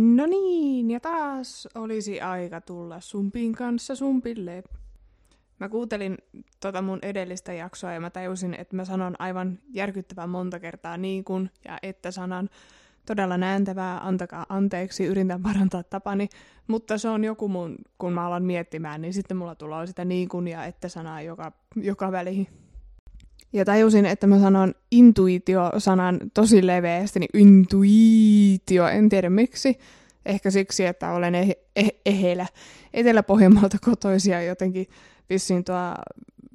No niin, ja taas olisi aika tulla Sumpin kanssa Sumpille. Mä kuuntelin tota mun edellistä jaksoa ja mä tajusin, että mä sanon aivan järkyttävän monta kertaa niin kuin ja että sanan todella nääntävää, antakaa anteeksi, yritän parantaa tapani, mutta se on joku mun, kun mä alan miettimään, niin sitten mulla tulee sitä niin kuin ja että sanaa joka, joka väliin. Ja tajusin, että mä sanon intuitio-sanan tosi leveästi, niin intuitio, en tiedä miksi. Ehkä siksi, että olen eh- eh- ehelä Etelä-Pohjanmaalta kotoisia jotenkin vissiin tuo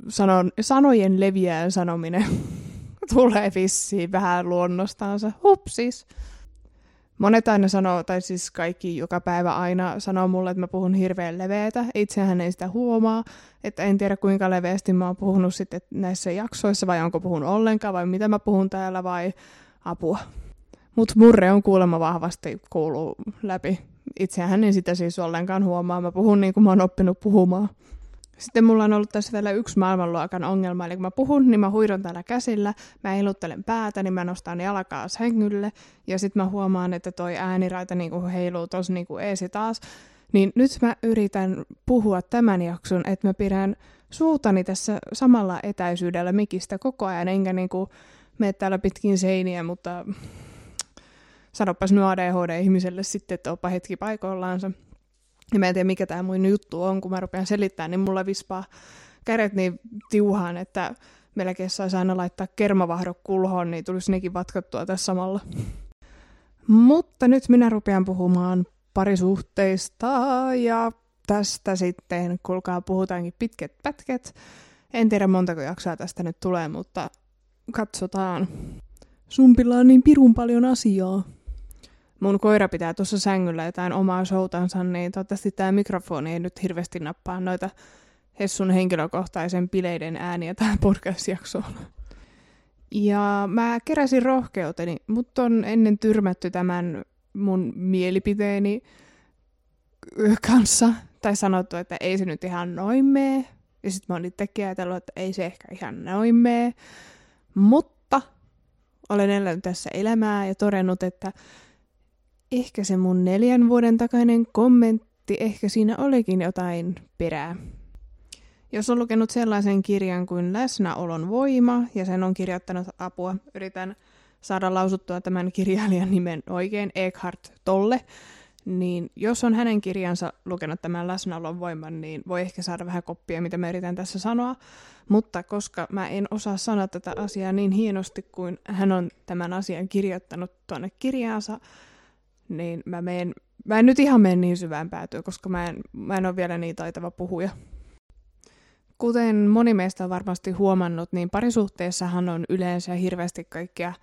sanon, sanojen leviään sanominen tulee vissiin vähän luonnostaansa. Hupsis. Monet aina sanoo, tai siis kaikki joka päivä aina sanoo mulle, että mä puhun hirveän leveätä. Itsehän ei sitä huomaa, että en tiedä kuinka leveästi mä oon puhunut sitten näissä jaksoissa, vai onko puhun ollenkaan, vai mitä mä puhun täällä, vai apua. Mut murre on kuulemma vahvasti kuuluu läpi. Itsehän en sitä siis ollenkaan huomaa. Mä puhun niin kuin mä oon oppinut puhumaan. Sitten mulla on ollut tässä vielä yksi maailmanluokan ongelma, eli kun mä puhun, niin mä huidon täällä käsillä, mä heiluttelen päätä, niin mä nostan jalkaa sängylle, ja sitten mä huomaan, että toi ääniraita niin kuin heiluu tosi kuin eesi taas. Niin nyt mä yritän puhua tämän jakson, että mä pidän suutani tässä samalla etäisyydellä mikistä koko ajan, enkä niin kuin mene täällä pitkin seiniä, mutta sanopas nyt ADHD-ihmiselle sitten, että oppa hetki paikoillaansa. Ja mä en tiedä, mikä tämä mun juttu on, kun mä rupean selittämään, niin mulla vispaa kädet niin tiuhaan, että melkein saisi aina laittaa kermavahdot kulhoon, niin tulisi nekin vatkattua tässä samalla. Mutta nyt minä rupean puhumaan parisuhteista ja tästä sitten, kuulkaa, puhutaankin pitkät pätket. En tiedä montako jaksoa tästä nyt tulee, mutta katsotaan. Sumpilla on niin pirun paljon asiaa mun koira pitää tuossa sängyllä jotain omaa showtansa, niin toivottavasti tämä mikrofoni ei nyt hirveästi nappaa noita Hessun henkilökohtaisen bileiden ääniä tähän podcast-jaksoon. Ja mä keräsin rohkeuteni, mutta on ennen tyrmätty tämän mun mielipiteeni kanssa, tai sanottu, että ei se nyt ihan noin mee. Ja sitten mä oon itsekin ajatellut, että ei se ehkä ihan noin mee. Mutta olen elänyt tässä elämää ja todennut, että ehkä se mun neljän vuoden takainen kommentti, ehkä siinä olikin jotain perää. Jos on lukenut sellaisen kirjan kuin Läsnäolon voima ja sen on kirjoittanut apua, yritän saada lausuttua tämän kirjailijan nimen oikein, Eckhart Tolle, niin jos on hänen kirjansa lukenut tämän läsnäolon voiman, niin voi ehkä saada vähän koppia, mitä mä yritän tässä sanoa. Mutta koska mä en osaa sanoa tätä asiaa niin hienosti kuin hän on tämän asian kirjoittanut tuonne kirjaansa, niin mä, meen, mä en nyt ihan mene niin syvään päätyä, koska mä en, mä en ole vielä niin taitava puhuja. Kuten moni meistä on varmasti huomannut, niin parisuhteessahan on yleensä hirveästi kaikkia,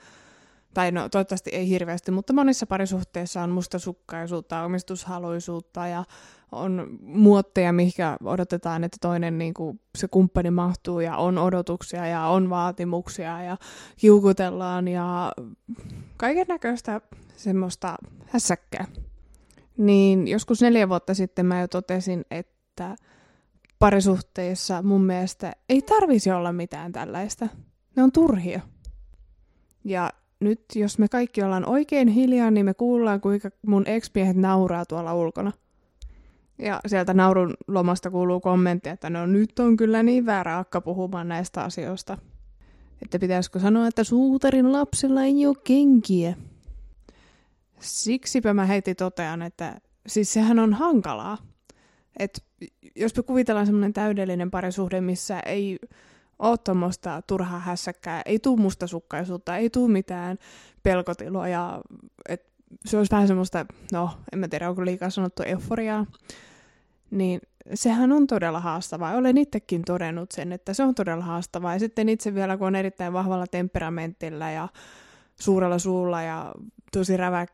tai no toivottavasti ei hirveästi, mutta monissa parisuhteissa on mustasukkaisuutta, omistushaluisuutta ja on muotteja, mihinkä odotetaan, että toinen niin kuin, se kumppani mahtuu ja on odotuksia ja on vaatimuksia ja kiukutellaan ja kaiken näköistä semmoista hässäkkää. Niin joskus neljä vuotta sitten mä jo totesin, että parisuhteissa mun mielestä ei tarvisi olla mitään tällaista. Ne on turhia. Ja nyt jos me kaikki ollaan oikein hiljaa, niin me kuullaan, kuinka mun ex nauraa tuolla ulkona. Ja sieltä naurun lomasta kuuluu kommentti, että no nyt on kyllä niin väärä akka puhumaan näistä asioista. Että pitäisikö sanoa, että suutarin lapsilla ei ole kenkiä. Siksipä mä heti totean, että siis sehän on hankalaa. Et jos me kuvitellaan semmoinen täydellinen parisuhde, missä ei ole tuommoista turhaa hässäkkää, ei tuu mustasukkaisuutta, ei tuu mitään pelkotiloa ja et se olisi vähän semmoista, no en mä tiedä onko liikaa sanottu euforiaa, niin sehän on todella haastavaa. Olen itsekin todennut sen, että se on todella haastavaa. Ja sitten itse vielä, kun on erittäin vahvalla temperamentilla ja suurella suulla ja tosi rävä,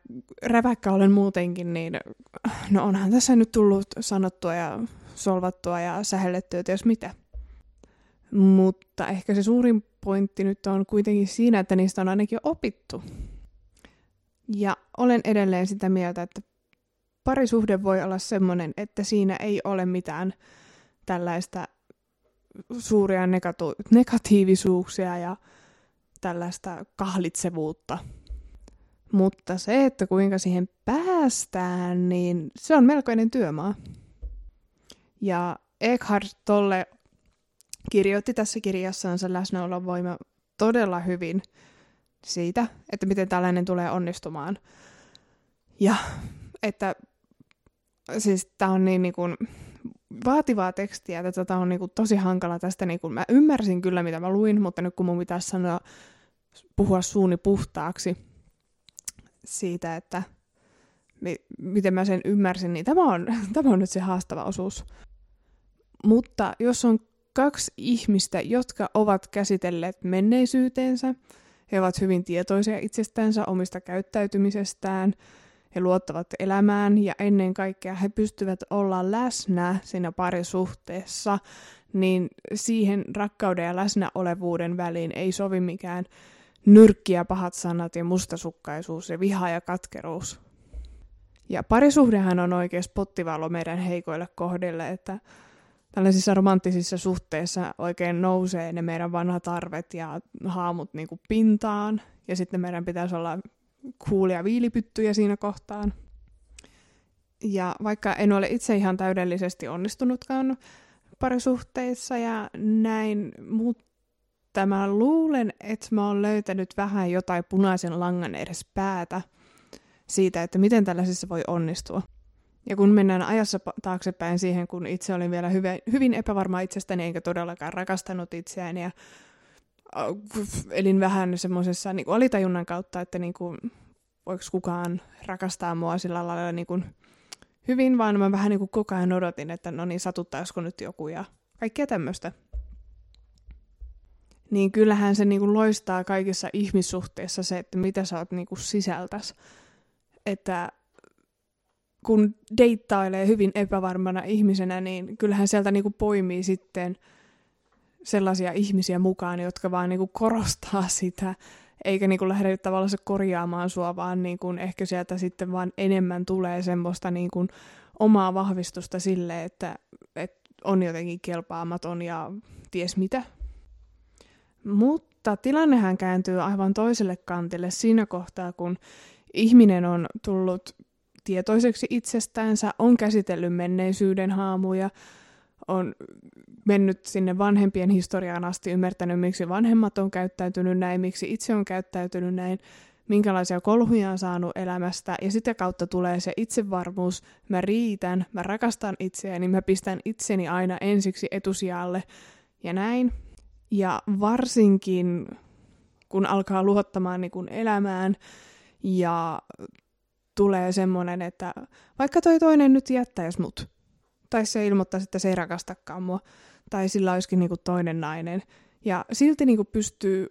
räväkkä olen muutenkin, niin no onhan tässä nyt tullut sanottua ja solvattua ja sähellettyä, jos mitä. Mutta ehkä se suurin pointti nyt on kuitenkin siinä, että niistä on ainakin opittu. Ja olen edelleen sitä mieltä, että parisuhde voi olla semmoinen, että siinä ei ole mitään tällaista suuria negatiivisuuksia ja tällaista kahlitsevuutta, Mutta se, että kuinka siihen päästään, niin se on melkoinen työmaa. Ja Eckhart tolle kirjoitti tässä kirjassansa läsnäolon voima todella hyvin siitä, että miten tällainen tulee onnistumaan. Ja että siis tämä on niin, niin kuin, vaativaa tekstiä, että tätä on niin kuin, tosi hankala tästä. Niin kuin, mä ymmärsin kyllä, mitä mä luin, mutta nyt kun mun pitäisi sanoa, puhua suuni puhtaaksi siitä, että mi- miten mä sen ymmärsin, niin tämä on, tämä on nyt se haastava osuus. Mutta jos on kaksi ihmistä, jotka ovat käsitelleet menneisyyteensä, he ovat hyvin tietoisia itsestänsä, omista käyttäytymisestään, he luottavat elämään ja ennen kaikkea he pystyvät olla läsnä siinä parisuhteessa, niin siihen rakkauden ja läsnäolevuuden väliin ei sovi mikään nyrkki ja pahat sanat ja mustasukkaisuus ja viha ja katkeruus. Ja parisuhdehan on oikein spottivalo meidän heikoille kohdille, että tällaisissa romanttisissa suhteissa oikein nousee ne meidän vanhat arvet ja haamut niin kuin pintaan, ja sitten meidän pitäisi olla kuulia viilipyttyjä siinä kohtaan. Ja vaikka en ole itse ihan täydellisesti onnistunutkaan parisuhteissa ja näin, mutta mä luulen, että mä oon löytänyt vähän jotain punaisen langan edes päätä siitä, että miten tällaisissa voi onnistua. Ja kun mennään ajassa taaksepäin siihen, kun itse olin vielä hyvin, hyvin epävarma itsestäni, enkä todellakaan rakastanut itseäni, ja elin vähän semmoisessa niin alitajunnan kautta, että niin kuin, voiko kukaan rakastaa mua sillä lailla niin kuin, hyvin, vaan mä vähän niin kuin koko ajan odotin, että no niin, satuttaisiko nyt joku ja kaikkea tämmöistä. Niin kyllähän se niin kuin loistaa kaikissa ihmissuhteissa se, että mitä sä oot niin kuin sisältäs. Että kun deittailee hyvin epävarmana ihmisenä, niin kyllähän sieltä niinku poimii sitten sellaisia ihmisiä mukaan, jotka vaan niinku korostaa sitä, eikä niinku lähde tavallaan korjaamaan sua, vaan niinku ehkä sieltä sitten vaan enemmän tulee semmoista niinku omaa vahvistusta sille, että, että on jotenkin kelpaamaton ja ties mitä. Mutta tilannehän kääntyy aivan toiselle kantille siinä kohtaa, kun ihminen on tullut tietoiseksi itsestäänsä, on käsitellyt menneisyyden haamuja, on mennyt sinne vanhempien historiaan asti, ymmärtänyt, miksi vanhemmat on käyttäytynyt näin, miksi itse on käyttäytynyt näin, minkälaisia kolhuja on saanut elämästä, ja sitä kautta tulee se itsevarmuus, mä riitän, mä rakastan itseäni, mä pistän itseni aina ensiksi etusijalle, ja näin. Ja varsinkin, kun alkaa luottamaan niin kun elämään, ja tulee semmoinen, että vaikka toi toinen nyt jättäisi mut, tai se ilmoittaisi, että se ei rakastakaan mua, tai sillä olisikin niinku toinen nainen, ja silti niinku pystyy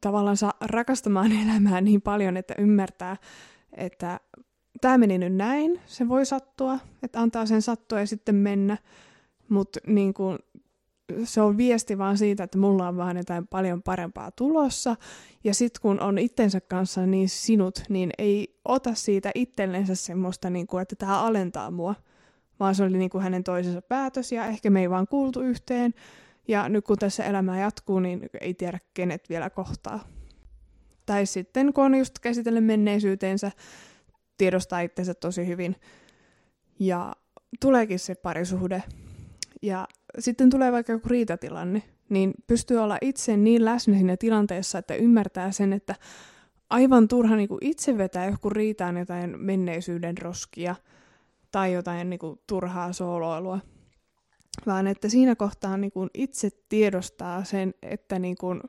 tavallaan rakastamaan elämää niin paljon, että ymmärtää, että tämä meni nyt näin, se voi sattua, että antaa sen sattua ja sitten mennä, mutta niin kuin se on viesti vaan siitä, että mulla on vaan jotain paljon parempaa tulossa. Ja sitten kun on itsensä kanssa niin sinut, niin ei ota siitä itsellensä semmoista, niin kuin, että tämä alentaa mua. Vaan se oli niin kuin hänen toisensa päätös ja ehkä me ei vaan kuultu yhteen. Ja nyt kun tässä elämä jatkuu, niin ei tiedä kenet vielä kohtaa. Tai sitten kun on just käsitellyt menneisyyteensä, tiedostaa itsensä tosi hyvin. Ja tuleekin se parisuhde. Ja sitten tulee vaikka joku riitatilanne, niin pystyy olla itse niin läsnä siinä tilanteessa, että ymmärtää sen, että aivan turha niin kuin itse vetää joku riitaan jotain menneisyyden roskia tai jotain niin kuin, turhaa sooloilua, vaan että siinä kohtaa niin kuin, itse tiedostaa sen, että, niin kuin,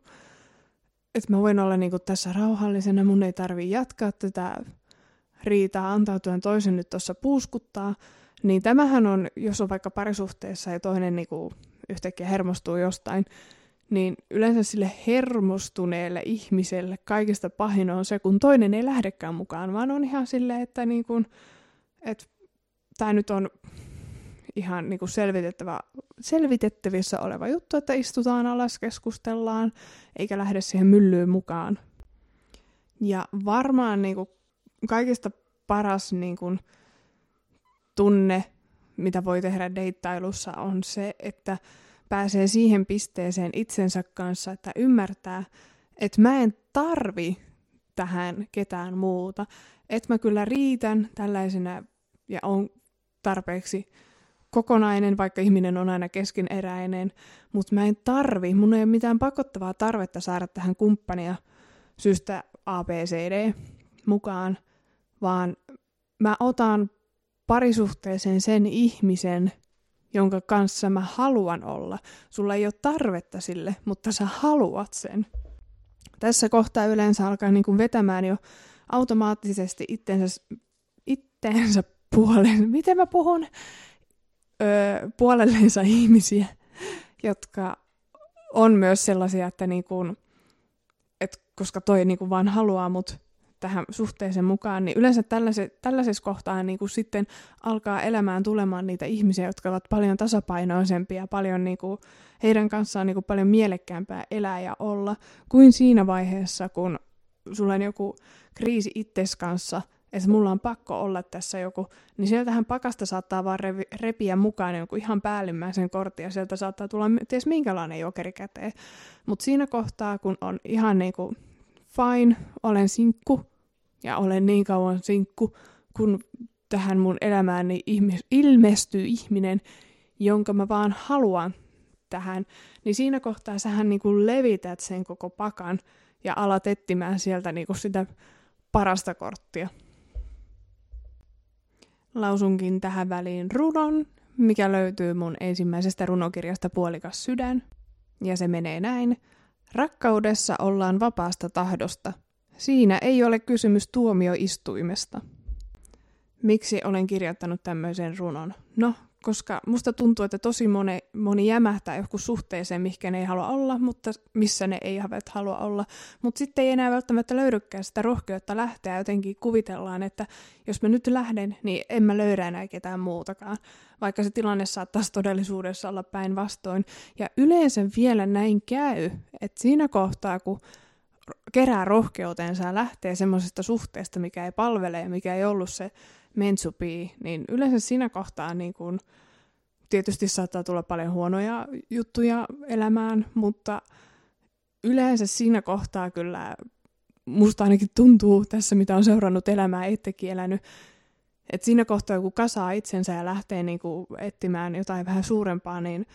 että mä voin olla niin kuin, tässä rauhallisena, mun ei tarvi jatkaa tätä riitaa, antautua toisen nyt tuossa puuskuttaa, niin tämähän on, jos on vaikka parisuhteessa ja toinen niin kuin yhtäkkiä hermostuu jostain, niin yleensä sille hermostuneelle ihmiselle kaikista pahin on se, kun toinen ei lähdekään mukaan, vaan on ihan silleen, että niin kuin, että tämä nyt on ihan niin kuin selvitettävä, selvitettävissä oleva juttu, että istutaan alas, keskustellaan, eikä lähde siihen myllyyn mukaan. Ja varmaan niin kuin kaikista paras niin kuin, tunne, mitä voi tehdä deittailussa, on se, että pääsee siihen pisteeseen itsensä kanssa, että ymmärtää, että mä en tarvi tähän ketään muuta. Että mä kyllä riitän tällaisena ja on tarpeeksi kokonainen, vaikka ihminen on aina keskeneräinen, mutta mä en tarvi, mun ei ole mitään pakottavaa tarvetta saada tähän kumppania syystä ABCD mukaan, vaan mä otan parisuhteeseen sen ihmisen, jonka kanssa mä haluan olla. Sulla ei ole tarvetta sille, mutta sä haluat sen. Tässä kohtaa yleensä alkaa niin kuin vetämään jo automaattisesti itteensä, itteensä puolen. Miten mä puhun? Öö, puolelleensa ihmisiä, jotka on myös sellaisia, että niin kuin, et koska toi niin kuin vaan haluaa mut tähän suhteeseen mukaan, niin yleensä tällaiset, tällaisessa kohtaa niin kuin sitten alkaa elämään tulemaan niitä ihmisiä, jotka ovat paljon tasapainoisempia, paljon niin kuin, heidän kanssaan niin kuin paljon mielekkäämpää elää ja olla, kuin siinä vaiheessa, kun sulla on joku kriisi itses kanssa, että mulla on pakko olla tässä joku, niin sieltähän pakasta saattaa vaan repiä mukaan joku ihan päällimmäisen kortin, ja sieltä saattaa tulla ties minkälainen jokeri käteen. Mutta siinä kohtaa, kun on ihan niinku, fine, olen sinkku, ja olen niin kauan sinkku, kun tähän mun elämääni ilmestyy ihminen, jonka mä vaan haluan tähän, niin siinä kohtaa sähän niinku levität sen koko pakan ja alat etsimään sieltä niinku sitä parasta korttia. Lausunkin tähän väliin runon, mikä löytyy mun ensimmäisestä runokirjasta Puolikas sydän. Ja se menee näin. Rakkaudessa ollaan vapaasta tahdosta. Siinä ei ole kysymys tuomioistuimesta. Miksi olen kirjoittanut tämmöisen runon? No, koska musta tuntuu, että tosi moni, moni jämähtää joku suhteeseen, mikä ne ei halua olla, mutta missä ne ei halua olla. Mutta sitten ei enää välttämättä löydykään sitä rohkeutta lähteä. Jotenkin kuvitellaan, että jos mä nyt lähden, niin en mä löydä enää ketään muutakaan. Vaikka se tilanne saattaisi todellisuudessa olla päinvastoin. Ja yleensä vielä näin käy, että siinä kohtaa, kun kerää rohkeutensa ja lähtee semmoisesta suhteesta, mikä ei palvele ja mikä ei ollut se mensupii, niin yleensä siinä kohtaa niin kun, tietysti saattaa tulla paljon huonoja juttuja elämään, mutta yleensä siinä kohtaa kyllä musta ainakin tuntuu tässä, mitä on seurannut elämää, itsekin elänyt, että siinä kohtaa, kun kasaa itsensä ja lähtee niin kuin etsimään jotain vähän suurempaa, niin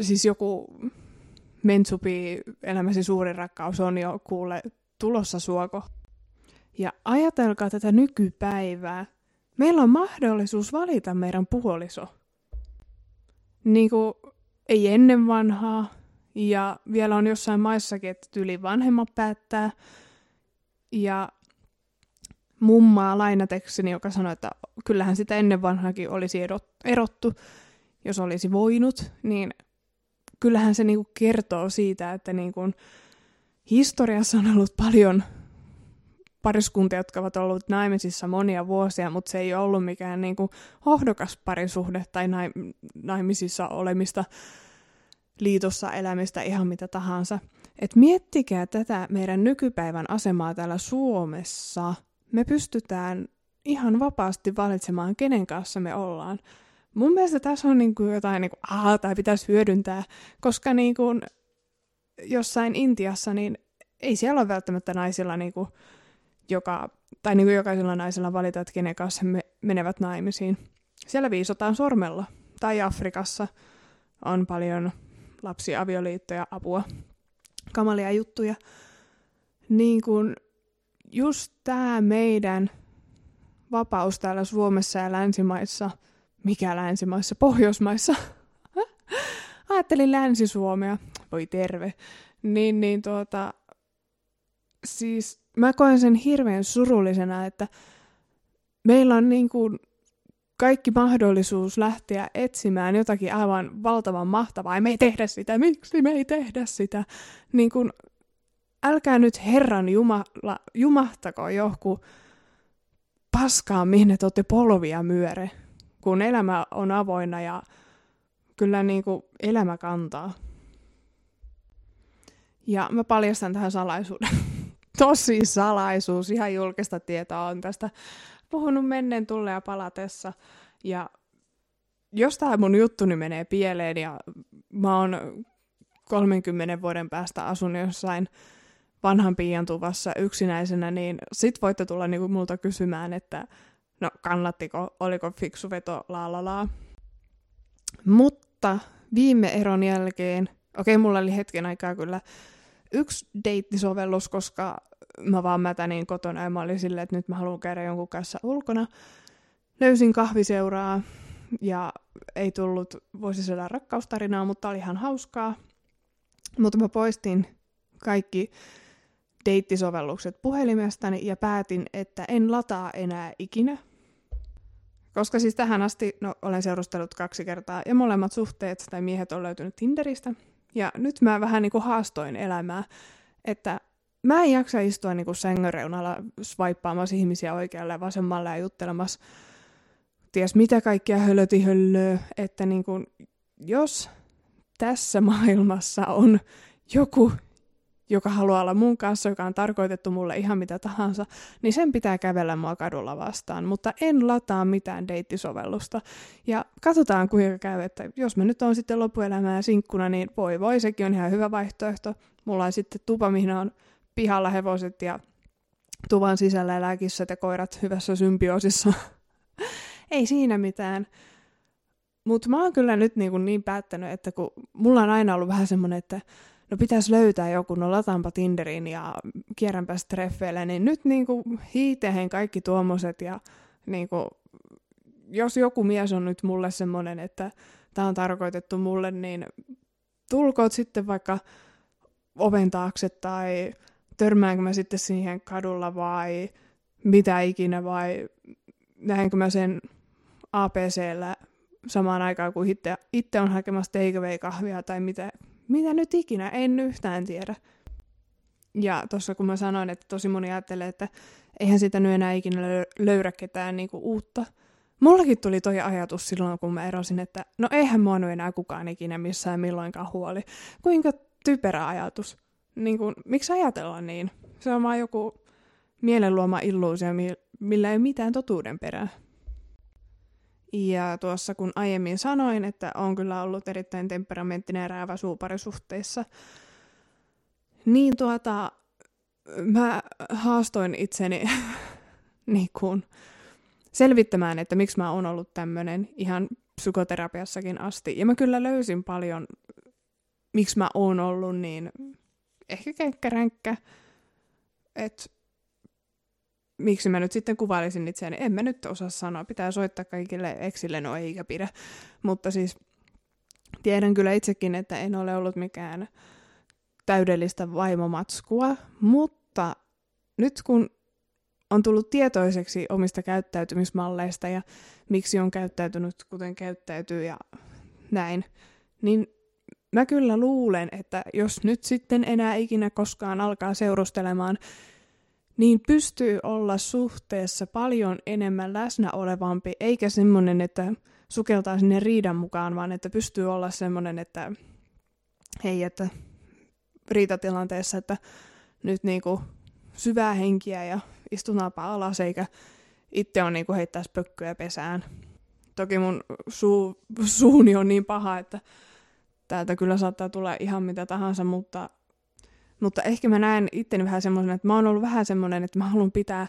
siis joku mentsupi, elämäsi suurin rakkaus on jo kuule tulossa suoko. Ja ajatelkaa tätä nykypäivää. Meillä on mahdollisuus valita meidän puoliso. Niin kuin ei ennen vanhaa, ja vielä on jossain maissakin, että tyli vanhemmat päättää. Ja mummaa lainatekseni, joka sanoi, että kyllähän sitä ennen vanhaakin olisi erottu, jos olisi voinut, niin kyllähän se niinku kertoo siitä, että niinku historiassa on ollut paljon pariskuntia, jotka ovat olleet naimisissa monia vuosia, mutta se ei ole ollut mikään niinku hohdokas parisuhde tai naimisissa olemista, liitossa elämistä, ihan mitä tahansa. Et miettikää tätä meidän nykypäivän asemaa täällä Suomessa. Me pystytään ihan vapaasti valitsemaan, kenen kanssa me ollaan. Mun mielestä tässä on niin kuin jotain, niin kuin, aha, tai pitäisi hyödyntää, koska niin kuin jossain Intiassa, niin ei siellä ole välttämättä naisilla, niin kuin, joka, tai niin kuin jokaisella naisella valita, että kenen kanssa me menevät naimisiin. Siellä viisotaan sormella. Tai Afrikassa on paljon lapsiavioliittoja, apua, kamalia juttuja. Niin kuin just tämä meidän vapaus täällä Suomessa ja länsimaissa – mikä länsimaissa, Pohjoismaissa. Ajattelin Länsi-Suomea, voi terve. Niin, niin tuota, siis mä koen sen hirveän surullisena, että meillä on niin kuin kaikki mahdollisuus lähteä etsimään jotakin aivan valtavan mahtavaa, ja me ei tehdä sitä, miksi me ei tehdä sitä, niin kuin, älkää nyt Herran Jumala, jumahtako joku paskaan, mihin te olette polvia myöre kun elämä on avoinna ja kyllä niin kuin elämä kantaa. Ja mä paljastan tähän salaisuuden. Tosi salaisuus, ihan julkista tietoa on tästä puhunut menneen tulle ja palatessa. Ja jos tämä mun juttuni menee pieleen ja mä oon 30 vuoden päästä asun jossain vanhan piian tuvassa yksinäisenä, niin sit voitte tulla niinku multa kysymään, että no kannattiko, oliko fiksu veto, laalalaa. Mutta viime eron jälkeen, okei okay, mulla oli hetken aikaa kyllä yksi deittisovellus, koska mä vaan mätänin kotona ja mä olin silleen, että nyt mä haluan käydä jonkun kanssa ulkona. Löysin kahviseuraa ja ei tullut vuosisadan rakkaustarinaa, mutta oli ihan hauskaa. Mutta mä poistin kaikki deittisovellukset puhelimestani ja päätin, että en lataa enää ikinä. Koska siis tähän asti no, olen seurustellut kaksi kertaa ja molemmat suhteet tai miehet on löytynyt Tinderistä. Ja nyt mä vähän niin kuin haastoin elämää, että mä en jaksa istua niin kuin sängöreunalla swipeaamassa ihmisiä oikealle ja vasemmalle ja juttelemassa ties mitä kaikkia hölötihöllöä, että niin kuin, jos tässä maailmassa on joku, joka haluaa olla mun kanssa, joka on tarkoitettu mulle ihan mitä tahansa, niin sen pitää kävellä mua kadulla vastaan. Mutta en lataa mitään deittisovellusta. Ja katsotaan kuinka käy, että jos mä nyt on sitten loppuelämää sinkkuna, niin voi voi, sekin on ihan hyvä vaihtoehto. Mulla on sitten tupa, mihin on pihalla hevoset ja tuvan sisällä elää kissat ja koirat hyvässä symbioosissa. Ei siinä mitään. Mutta mä oon kyllä nyt niin, niin päättänyt, että kun mulla on aina ollut vähän semmoinen, että no pitäisi löytää joku, no lataanpa Tinderin ja kierränpä treffeille, niin nyt niin kuin hiitehen kaikki tuommoiset ja niin kuin, jos joku mies on nyt mulle semmoinen, että tämä on tarkoitettu mulle, niin tulkoot sitten vaikka oven taakse tai törmäänkö mä sitten siihen kadulla vai mitä ikinä vai näenkö mä sen APCllä samaan aikaan, kun itse, itse on hakemassa takeaway-kahvia tai mitä, mitä nyt ikinä, en yhtään tiedä. Ja tuossa kun mä sanoin, että tosi moni ajattelee, että eihän sitä nyt enää ikinä löydä ketään niinku uutta. Mullakin tuli toi ajatus silloin, kun mä erosin, että no eihän mua nyt enää kukaan ikinä missään milloinkaan huoli. Kuinka typerä ajatus. Niin kun, miksi ajatella niin? Se on vaan joku mielenluoma illuusio, millä ei mitään totuuden perää. Ja tuossa kun aiemmin sanoin, että on kyllä ollut erittäin temperamenttinen ja räävä suuparisuhteissa, niin tuota, mä haastoin itseni niin kuin selvittämään, että miksi mä oon ollut tämmönen ihan psykoterapiassakin asti. Ja mä kyllä löysin paljon, miksi mä oon ollut niin ehkä kenkkäränkkä, että miksi mä nyt sitten kuvailisin itseäni, en mä nyt osaa sanoa, pitää soittaa kaikille eksille, no eikä pidä. Mutta siis tiedän kyllä itsekin, että en ole ollut mikään täydellistä vaimomatskua, mutta nyt kun on tullut tietoiseksi omista käyttäytymismalleista ja miksi on käyttäytynyt kuten käyttäytyy ja näin, niin mä kyllä luulen, että jos nyt sitten enää ikinä koskaan alkaa seurustelemaan, niin pystyy olla suhteessa paljon enemmän läsnä olevampi, eikä semmoinen, että sukeltaa sinne riidan mukaan, vaan että pystyy olla semmoinen, että hei, että riitatilanteessa, että nyt niinku syvää henkiä ja istunaanpa alas, eikä itse on niinku heittäisi pökköä pesään. Toki mun suu, suuni on niin paha, että täältä kyllä saattaa tulla ihan mitä tahansa, mutta mutta ehkä mä näen itteni vähän semmoisen, että mä oon ollut vähän semmoinen, että mä haluan pitää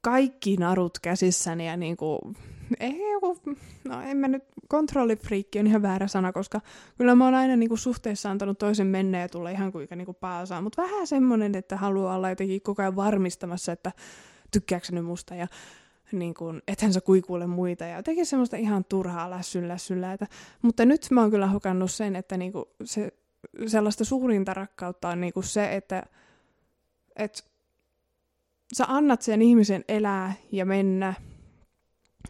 kaikki narut käsissäni ja niinku, ehkä joku, no en mä nyt, kontrollifriikki on ihan väärä sana, koska kyllä mä oon aina niinku suhteessa antanut toisen mennä ja tulla ihan kuinka niinku paasaa, mutta vähän semmoinen, että haluaa olla jotenkin koko ajan varmistamassa, että tykkääkö nyt musta ja niin kuin, ethän sä kuikuule muita ja jotenkin semmoista ihan turhaa lässyn lässyllä. Mutta nyt mä oon kyllä hokannut sen, että niin kuin se sellaista suurinta rakkautta on niinku se, että et sä annat sen ihmisen elää ja mennä.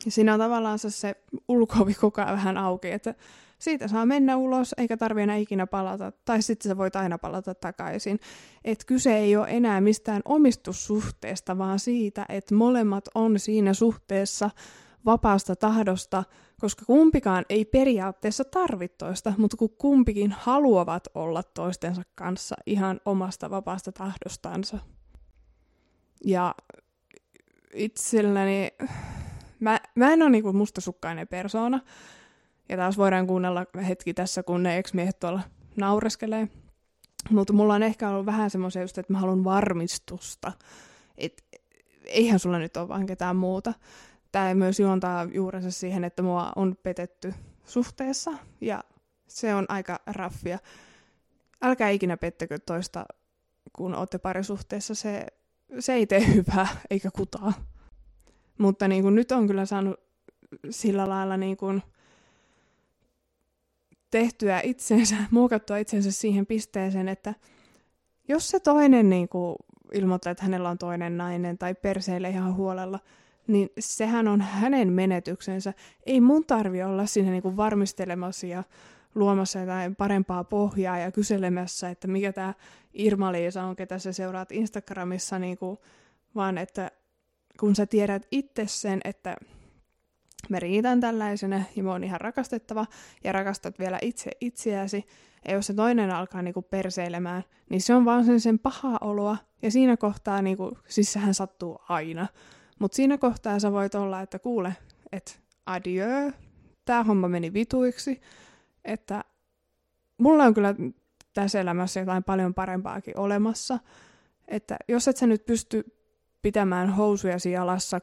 Ja siinä on tavallaan se, ulkoovi koko ajan vähän auki, että siitä saa mennä ulos, eikä tarvi enää ikinä palata, tai sitten sä voit aina palata takaisin. Et kyse ei ole enää mistään omistussuhteesta, vaan siitä, että molemmat on siinä suhteessa vapaasta tahdosta, koska kumpikaan ei periaatteessa tarvitse toista, mutta kun kumpikin haluavat olla toistensa kanssa ihan omasta vapaasta tahdostansa. Ja itselläni, mä, mä en ole niinku mustasukkainen persoona, ja taas voidaan kuunnella hetki tässä, kun ne ex-miehet tuolla naureskelee. Mutta mulla on ehkä ollut vähän semmoisia just, että mä haluan varmistusta. Että eihän sulla nyt ole vaan ketään muuta. Tämä myös juontaa juurensa siihen, että mua on petetty suhteessa ja se on aika raffia. Älkää ikinä pettäkö toista, kun olette parisuhteessa. Se, se ei tee hyvää eikä kutaa. Mutta niin kuin nyt on kyllä saanut sillä lailla niin kuin tehtyä itsensä, muokattua itsensä siihen pisteeseen, että jos se toinen niin kuin ilmoittaa, että hänellä on toinen nainen tai perseille ihan huolella, niin sehän on hänen menetyksensä. Ei mun tarvi olla siinä niin kuin varmistelemassa ja luomassa jotain parempaa pohjaa ja kyselemässä, että mikä tämä Irma-Liisa on, ketä sä seuraat Instagramissa, niin kuin, vaan että kun sä tiedät itse sen, että mä riitän tällaisena ja mä oon ihan rakastettava ja rakastat vielä itse itseäsi, ja jos se toinen alkaa niinku perseilemään, niin se on vaan sen, sen paha oloa, ja siinä kohtaa, niinku, siis sehän sattuu aina, mutta siinä kohtaa sä voit olla, että kuule, että adieu, tämä homma meni vituiksi, että mulla on kyllä tässä elämässä jotain paljon parempaakin olemassa, että jos et sä nyt pysty pitämään housuja jalassa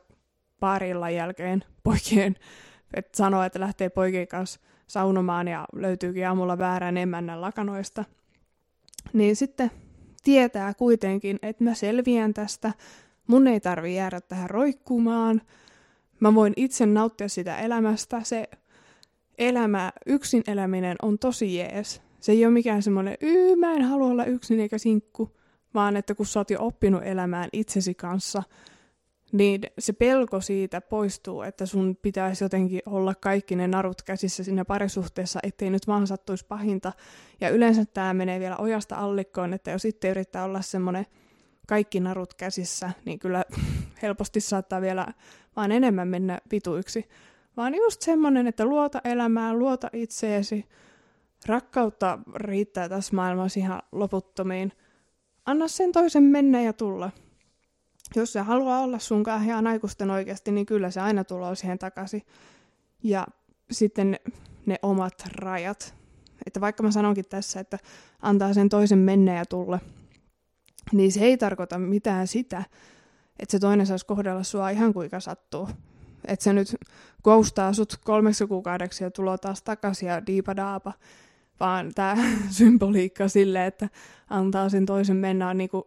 parilla jälkeen poikien, että sanoo, että lähtee poikien kanssa saunomaan ja löytyykin aamulla väärän emännän lakanoista, niin sitten tietää kuitenkin, että mä selviän tästä, mun ei tarvi jäädä tähän roikkumaan, mä voin itse nauttia sitä elämästä, se elämä, yksin eläminen on tosi jees. Se ei ole mikään semmoinen, yy, mä en halua olla yksin eikä sinkku, vaan että kun sä oot jo oppinut elämään itsesi kanssa, niin se pelko siitä poistuu, että sun pitäisi jotenkin olla kaikki ne narut käsissä siinä parisuhteessa, ettei nyt vaan sattuisi pahinta. Ja yleensä tämä menee vielä ojasta allikkoon, että jos sitten yrittää olla semmoinen kaikki narut käsissä, niin kyllä helposti saattaa vielä vaan enemmän mennä vituiksi. Vaan just semmoinen, että luota elämään, luota itseesi, rakkautta riittää tässä maailmassa ihan loputtomiin. Anna sen toisen mennä ja tulla jos se haluaa olla sunkaan ihan aikuisten oikeasti, niin kyllä se aina tulee siihen takaisin. Ja sitten ne omat rajat. Että vaikka mä sanonkin tässä, että antaa sen toisen mennä ja tulla, niin se ei tarkoita mitään sitä, että se toinen saisi kohdella sua ihan kuinka sattuu. Että se nyt koustaa sut kolmeksi kuukaudeksi ja tulo taas takaisin ja diipadaapa. Vaan tämä symboliikka sille, että antaa sen toisen mennä on niinku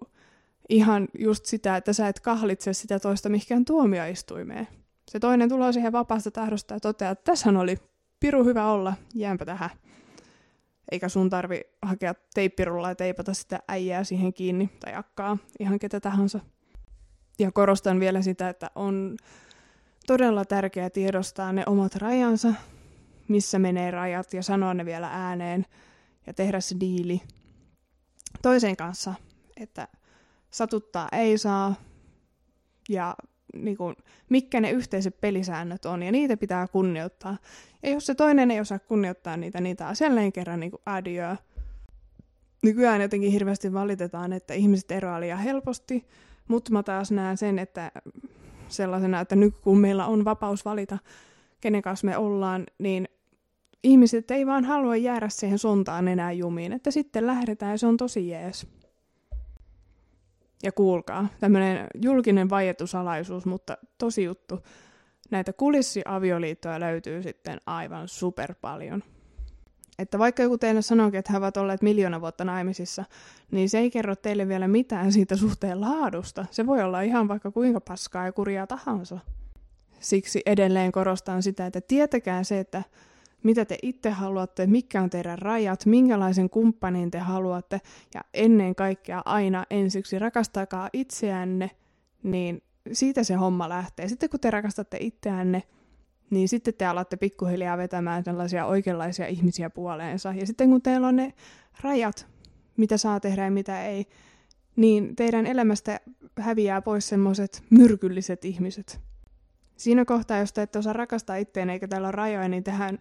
ihan just sitä, että sä et kahlitse sitä toista mihinkään tuomioistuimeen. Se toinen tulee siihen vapaasta tahdosta ja toteaa, että tässä oli piru hyvä olla, jäänpä tähän. Eikä sun tarvi hakea teippirulla ja teipata sitä äijää siihen kiinni tai akkaa, ihan ketä tahansa. Ja korostan vielä sitä, että on todella tärkeää tiedostaa ne omat rajansa, missä menee rajat ja sanoa ne vielä ääneen ja tehdä se diili toisen kanssa, että satuttaa ei saa, ja niin kuin, mitkä ne yhteiset pelisäännöt on, ja niitä pitää kunnioittaa. Ja jos se toinen ei osaa kunnioittaa niitä, niin taas jälleen kerran niin adieu. Nykyään jotenkin hirveästi valitetaan, että ihmiset eroaa liian helposti, mutta mä taas näen sen, että sellaisena, että nyt kun meillä on vapaus valita, kenen kanssa me ollaan, niin ihmiset ei vaan halua jäädä siihen sontaan enää jumiin, että sitten lähdetään ja se on tosi jees. Ja kuulkaa, tämmöinen julkinen vaietusalaisuus, mutta tosi juttu. Näitä kulissiavioliittoja löytyy sitten aivan super paljon. Että vaikka joku teille sanoikin, että he ovat olleet miljoona vuotta naimisissa, niin se ei kerro teille vielä mitään siitä suhteen laadusta. Se voi olla ihan vaikka kuinka paskaa ja kurjaa tahansa. Siksi edelleen korostan sitä, että tietäkää se, että mitä te itse haluatte, mitkä on teidän rajat, minkälaisen kumppanin te haluatte ja ennen kaikkea aina ensiksi rakastakaa itseänne, niin siitä se homma lähtee. Sitten kun te rakastatte itseänne, niin sitten te alatte pikkuhiljaa vetämään sellaisia oikeanlaisia ihmisiä puoleensa. Ja sitten kun teillä on ne rajat, mitä saa tehdä ja mitä ei, niin teidän elämästä häviää pois semmoiset myrkylliset ihmiset. Siinä kohtaa, jos te ette osaa rakastaa itteen eikä täällä ole rajoja, niin tehän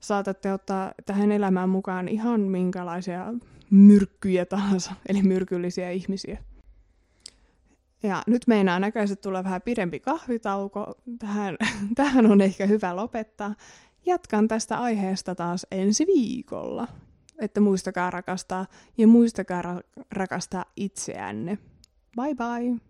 saatatte ottaa tähän elämään mukaan ihan minkälaisia myrkkyjä tahansa, eli myrkyllisiä ihmisiä. Ja nyt meinaa näköisesti tulla vähän pidempi kahvitauko. Tähän, tähän on ehkä hyvä lopettaa. Jatkan tästä aiheesta taas ensi viikolla. että muistakaa rakastaa ja muistakaa ra- rakastaa itseänne. Bye bye!